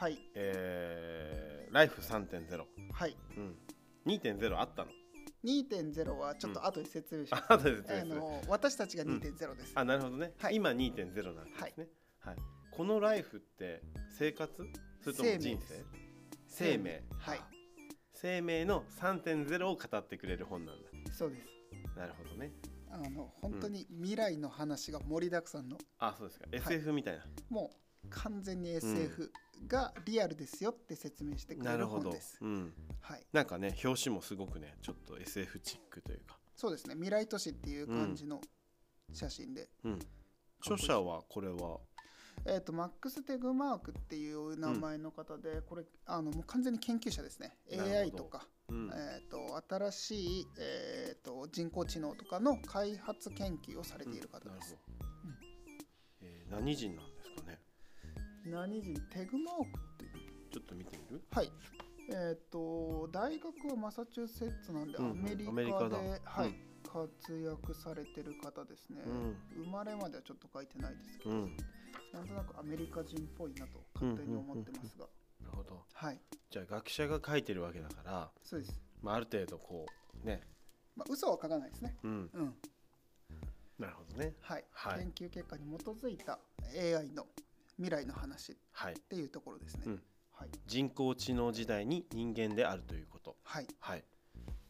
はい。えーライフ3.0、はい。うん、2.0あったの？2.0はちょっと後で説明します、あ 後で説明あの私たちが2.0です、あなるほどね、はい。今2.0なんですね、はい。このライフって生活？それとも人生？生命。はい。生命の3.0を語ってくれる本なんだ。そうです。なるほどね。あの本当に未来の話が盛りだくさんの、あそうですか。SF みたいな、もう完全に SF がリアルですよって説明してくれるなるほど。本です、うん、はい。なんかね表紙もすごくねちょっと SF チックというか、そうですね。未来都市っていう感じの写真で、うん、著者はこれは？えっ、とマックス・テグマークっていう名前の方で、これあのもう完全に研究者ですね。AI とか、うん。えー、と新しい、えー、と人工知能とかの開発研究をされている方です、なるほど。えー何人なん何人？テグマークってちょっと見てみる？はい。えっ、と大学はマサチューセッツなんで、うん。うんアメリカで、はい。うん。活躍されてる方ですね、う生まれまではちょっと書いてないですけど、うん。なんとなくアメリカ人っぽいなと勝手に思ってますが、なるほど。はい。じゃあ学者が書いてるわけだから、そうです。まあ、ある程度こうね。まあ嘘は書かないですね。うん。うん。なるほどね。はい、はい。研究結果に基づいた AI の未来の話っはい。ていうところですね、うん。はい。人工知能時代に人間であるということ。はい。はい。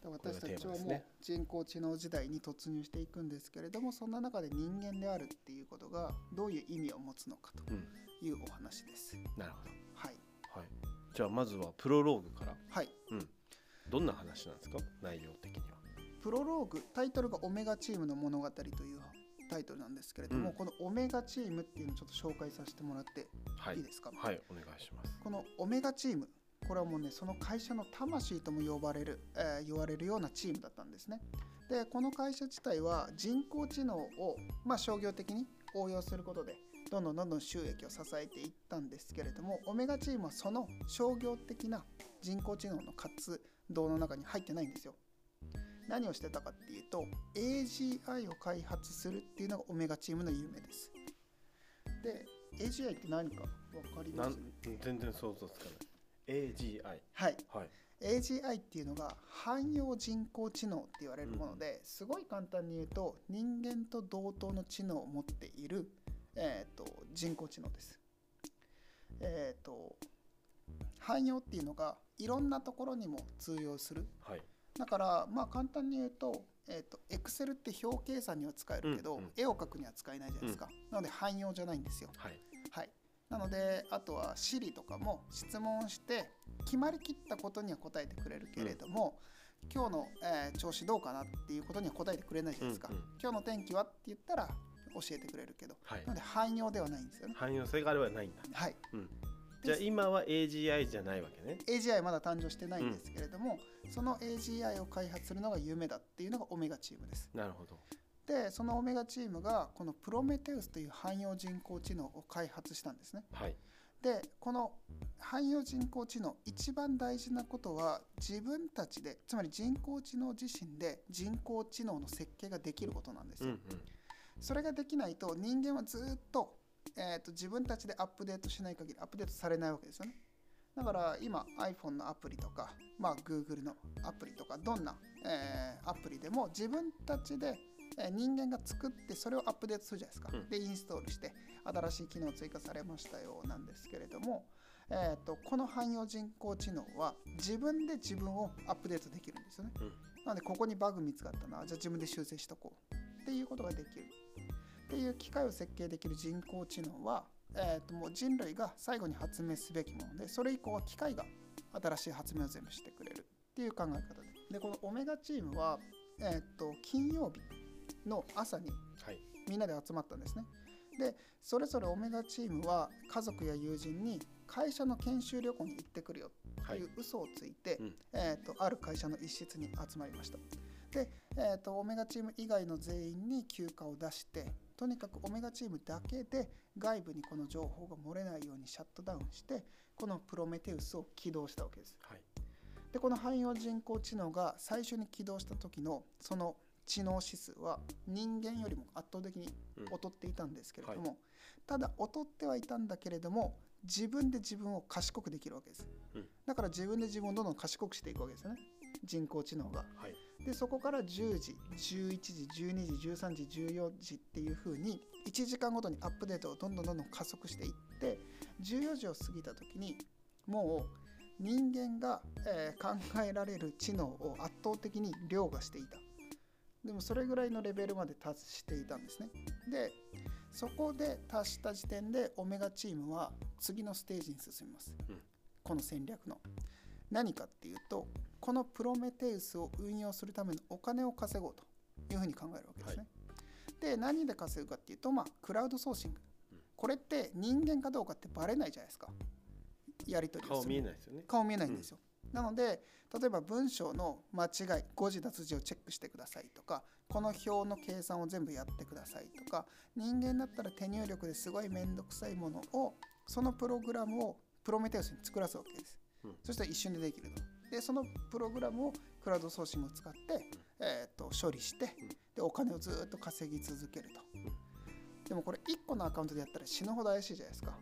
で私たちはもう人工知能時代に突入していくんですけれどもそんな中で人間であるっていうことがどういう意味を持つのかうん。というお話です。なるほど。はい、はい。じゃあまずはプロローグから。はい、うん。どんな話なんですか？内容的には。プロローグタイトルが「オメガチームの物語」というタイトルなんですけれども、うん。このオメガチームっていうのをちょっと紹介させてもらってはい。いいですか、はいお願いします。このオメガチームこれはもうねその会社の魂とも呼ばれる、えー言われるようなチームだったんですね。でこの会社自体は人工知能を、まあ、商業的に応用することでどんどんどんどん収益を支えていったんですけれどもオメガチームはその商業的な人工知能の活動の中に入ってないんですよ何をしてたかっていうと AGI を開発するっていうのがオメガチームの夢です。で AGI って何か分かります？全然想像つかない。AGI はい。はい。AGI っていうのが汎用人工知能って言われるもので、すごい簡単に言うと人間と同等の知能を持っている、えー、と人工知能です。えっ、と汎用っていうのがいろんなところにも通用する。はいだからまあ簡単に言うと,、えー、と Excel って表計算には使えるけど、うんうん。絵を描くには使えないじゃないですか。なので汎用じゃないんですよ。はい。はい、なのであとは Siri とかも質問をして決まりきったことには答えてくれるけれども、今日の、えー調子どうかなっていうことには答えてくれないじゃないですか、うんうん。今日の天気はって言ったら教えてくれるけど。はい。なので汎用ではないんですよね。汎用性があればないんだ。はい。うんじゃあ今は AGI じゃないわけね。AGI まだ誕生してないんですけれども、その AGI を開発するのが夢だっていうのがオメガチームです。なるほど。でそのオメガチームがこのプロメテウスという汎用人工知能を開発したんですね。はい。でこの汎用人工知能一番大事なことは自分たちでつまり人工知能自身で人工知能の設計ができることなんですよ、うんうん。それができないと人間はずっと,、えーと自分たちでアップデートしない限りアップデートされないわけですよね。だから今 iPhone のアプリとか、まあ、Google のアプリとかどんな、えーアプリでも自分たちでえー人間が作ってそれをアップデートするじゃないですか、うん。でインストールして新しい機能追加されましたよなんですけれども、えー、とこの汎用人工知能は自分で自分をアップデートできるんですよね、うん。なのでここにバグ見つかったなじゃあ自分で修正しとこうっていうことができるっていう機械を設計できる人工知能は、えー、ともう人類が最後に発明すべきものでそれ以降は機械が新しい発明を全部してくれるっていう考え方ででこのオメガチームは、えー、と金曜日の朝にはいみんなで集まったんですね。でそれぞれオメガチームは家族や友人に会社の研修旅行に行ってくるよという嘘をついて、うんえー、とある会社の一室に集まりました。で、えー、とオメガチーム以外の全員に休暇を出してとにかくオメガチームだけで外部にこの情報が漏れないようにシャットダウンしてこのプロメテウスを起動したわけです。はい。でこの汎用人工知能が最初に起動した時のその知能指数は人間よりも圧倒的にうん。劣っていたんですけれども、ただ劣ってはいたんだけれども自分で自分を賢くできるわけです、うん。だから自分で自分をどんどん賢くしていくわけですよね。人工知能が。はいでそこから10時11時12時13時14時っていう風に1時間ごとにアップデートをどんどんどんどん加速していって14時を過ぎた時にもう人間が、えー考えられる知能を圧倒的に凌駕していた。でもそれぐらいのレベルまで達していたんですね。でそこで達した時点でオメガチームは次のステージに進みます、うん。この戦略の何かっていうとこのプロメテウスを運用するためのお金を稼ごうというふうに考えるわけですね。で何で稼ぐかっていうとまあクラウドソーシング。うんこれって人間かどうかってバレないじゃないですか。やり取りする見えないですよね。顔見えないんですよ、なので例えば文章の間違い誤字脱字をチェックしてくださいとかこの表の計算を全部やってくださいとか人間だったら手入力ですごい面倒くさいものをそのプログラムをプロメテウスに作らすわけです、うん。そしたら一瞬でできると。でそのプログラムをクラウドソーシングを使って、えー、と処理してでお金をずっと稼ぎ続けると、でもこれ1個のアカウントでやったら死ぬほど怪しいじゃないですか、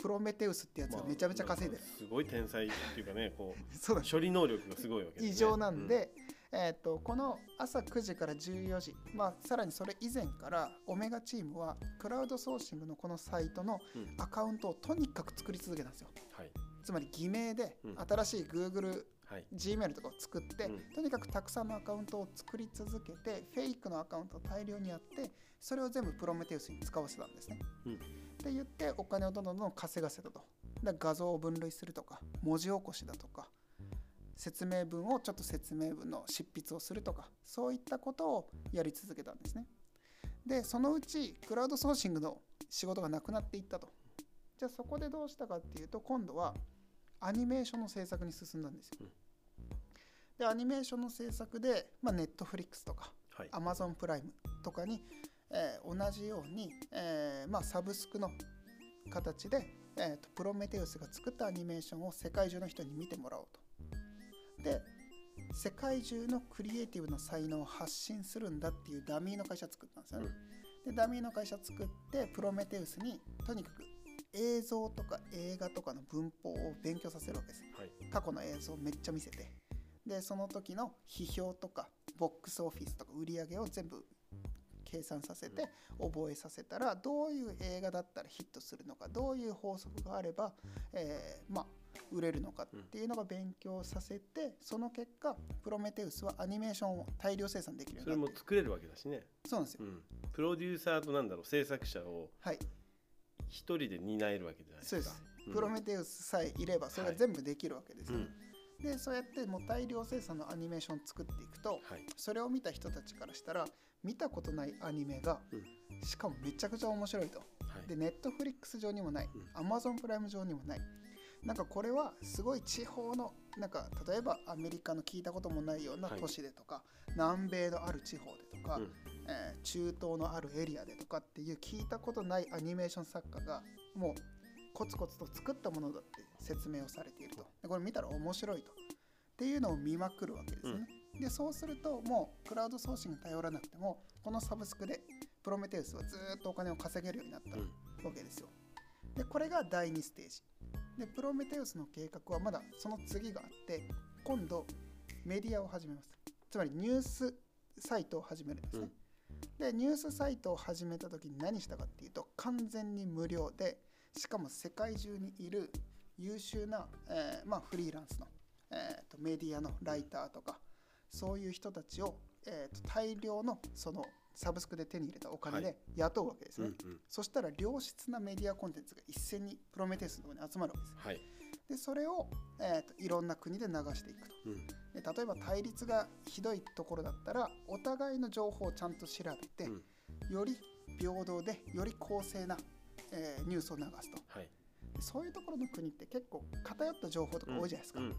プロメテウスってやつがめちゃめちゃ稼いでる、まあすごい天才っていうかねこ そうなんですう処理能力がすごいわけですね。異常なんで、えー、とこの朝9時から14時、まあ、さらにそれ以前からオメガチームはクラウドソーシングのこのサイトのうんうん。アカウントをとにかく作り続けたんですよ。はいつまり偽名でうん新しい Google、はい Gmail とかを作って、うんとにかくたくさんのアカウントを作り続けてフェイクのアカウントを大量にやってそれを全部プロメテウスに使わせたんですね。うんって言ってお金をどんどんどん稼がせたと。画像を分類するとか文字起こしだとか説明文をちょっと説明文の執筆をするとかそういったことをやり続けたんですね。でそのうちクラウドソーシングの仕事がなくなっていったと。じゃあそこでどうしたかっていうと今度はアニメーションの制作に進んだんですよ。でアニメーションの制作で、まあ、ネットフリックスとかはいアマゾンプライムとかに、えー同じように、えーまあ、サブスクの形で、えーとプロメテウスが作ったアニメーションを世界中の人に見てもらおうと。で世界中のクリエイティブな才能を発信するんだっていうダミーの会社作ったんですよね。でダミーの会社作ってプロメテウスにとにかく映像とか映画とかの文法を勉強させるわけです。はい。過去の映像をめっちゃ見せて。でその時の批評とかボックスオフィスとか売り上げを全部計算させて覚えさせたらどういう映画だったらヒットするのかどういう法則があれば、えーまあ売れるのかっていうのが勉強させてその結果プロメテウスはアニメーションを大量生産できるよそうれになって。も作れるわけだしね、そうなんですよ、うん、プロデューサーとなんだろう制作者をはい一人で担えるわけじゃないですか。そうです、うん。プロメテウスさえいればそれが全部できるわけですよ、うん。でそうやってもう大量生産のアニメーションを作っていくとはい。それを見た人たちからしたら見たことないアニメが、しかもめちゃくちゃ面白いと。はい。でネットフリックス上にもない。うん。アマゾンプライム上にもないなんかこれはすごい地方のなんか例えばアメリカの聞いたこともないようなはい。都市でとか、南米のある地方でとか、うん。えー中東のあるエリアでとかっていう聞いたことないアニメーション作家がもうコツコツと作ったものだって説明をされていると。でこれ見たら面白いと。っていうのを見まくるわけですよね、でそうするともうクラウドソーシングに頼らなくてもこのサブスクでプロメテウスはずーっとお金を稼げるようになったうん。わけですよ。でこれが第2ステージでプロメテウスの計画はまだその次があって今度メディアを始めます。つまりニュースサイトを始めるんですね、でニュースサイトを始めた時に何したかっていうと完全に無料でしかも世界中にいる優秀な、えーまあ、フリーランスの、えーとメディアのライターとかそういう人たちを、えーと大量のそのサブスクで手に入れたお金はで雇うわけですね、うんうん。そしたら良質なメディアコンテンツが一斉にプロメテウスのところに集まるわけです。はい。でそれを、えーといろんな国で流していくと。うん。で例えば対立がひどいところだったらお互いの情報をちゃんと調べて、うん。より平等でより公正な、えーニュースを流すと。はい。でそういうところの国って結構偏った情報とか多いじゃないですか、うん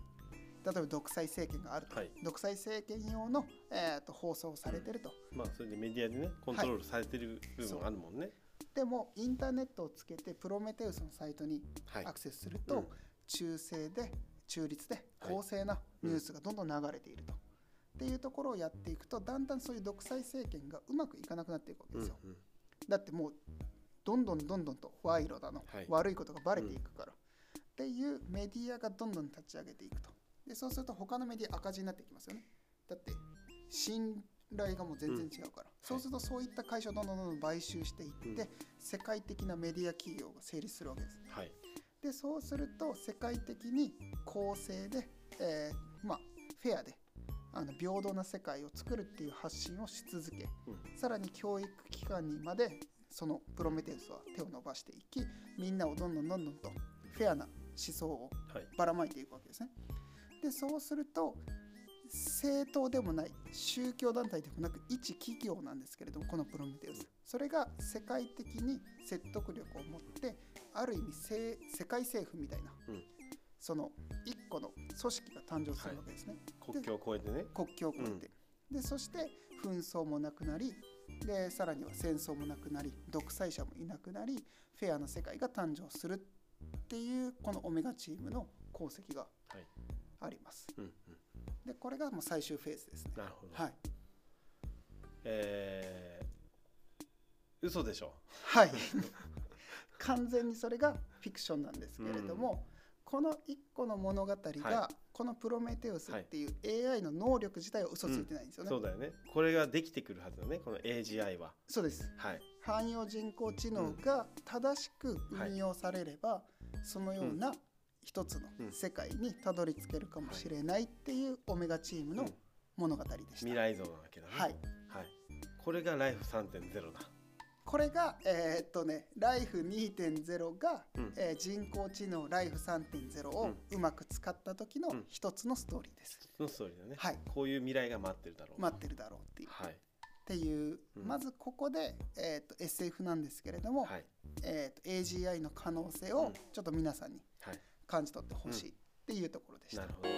例えば独裁政権があると、はい。独裁政権用の、えーと放送されてると、まあそれでメディアでねコントロールされてる部分あるもんね。でもインターネットをつけてプロメテウスのサイトにはい。アクセスすると、うん。中正で中立ではい。公正なニュースがどんどん流れていると、っていうところをやっていくとだんだんそういう独裁政権がうまくいかなくなっていくわけうんですよ、だってもうどんどんどんどんと賄賂だの、はい。悪いことがバレていくから、っていうメディアがどんどん立ち上げていくとでそうすると他のメディア赤字になっていきますよね。だって信頼がもう全然違うから、そうするとそういった会社をどんどんどんどん買収していって、うん。世界的なメディア企業が成立するわけです。はい。でそうすると世界的に公正で、えーまあ、フェアであの平等な世界を作るっていう発信をし続け、うん。さらに教育機関にまでそのプロメテウスは手を伸ばしていきみんなをどんどんどんどんとフェアな思想をはい。ばらまいていくわけですね。でそうすると政党でもない宗教団体でもなく一企業なんですけれどもこのプロメテウス。それが世界的に説得力を持ってある意味せ世界政府みたいな、うん。その一個の組織が誕生するわけですね、国境を越えてね。国境を越えて、でそして紛争もなくなりでさらには戦争もなくなり独裁者もいなくなりフェアな世界が誕生するっていうこのオメガチームの功績がはいあります。うんうん。でこれがもう最終フェーズですね。なるほど、はい、えー、嘘でしょ？はい、完全にそれがフィクションなんですけれども、この一個の物語が、はこのプロメテウスっていう AI の能力自体は嘘ついてないんですよね。そうだよね。これができてくるはずだねこの AGI は。そうです。はい。汎用人工知能が正しく運用されれば、そのような一つのうん。世界にたどり着けるかもしれないっていうオメガチームのうん。物語でした。未来像なわけだね。はい、はい、これがライフ3.0だ。これが、えーっとね、ライフ2.0が、うん。えー人工知能ライフ3.0をうまく使った時のうん。一つのストーリーです。そのストーリーだね、はい。こういう未来が待ってるだろう、待ってるだろうっていう。はい。っていう、うん。まずここで、えーっと SF なんですけれども、はい。えーっと AGI の可能性をうん。ちょっと皆さんにはい感じ取ってほしいっていうところでした。なるほど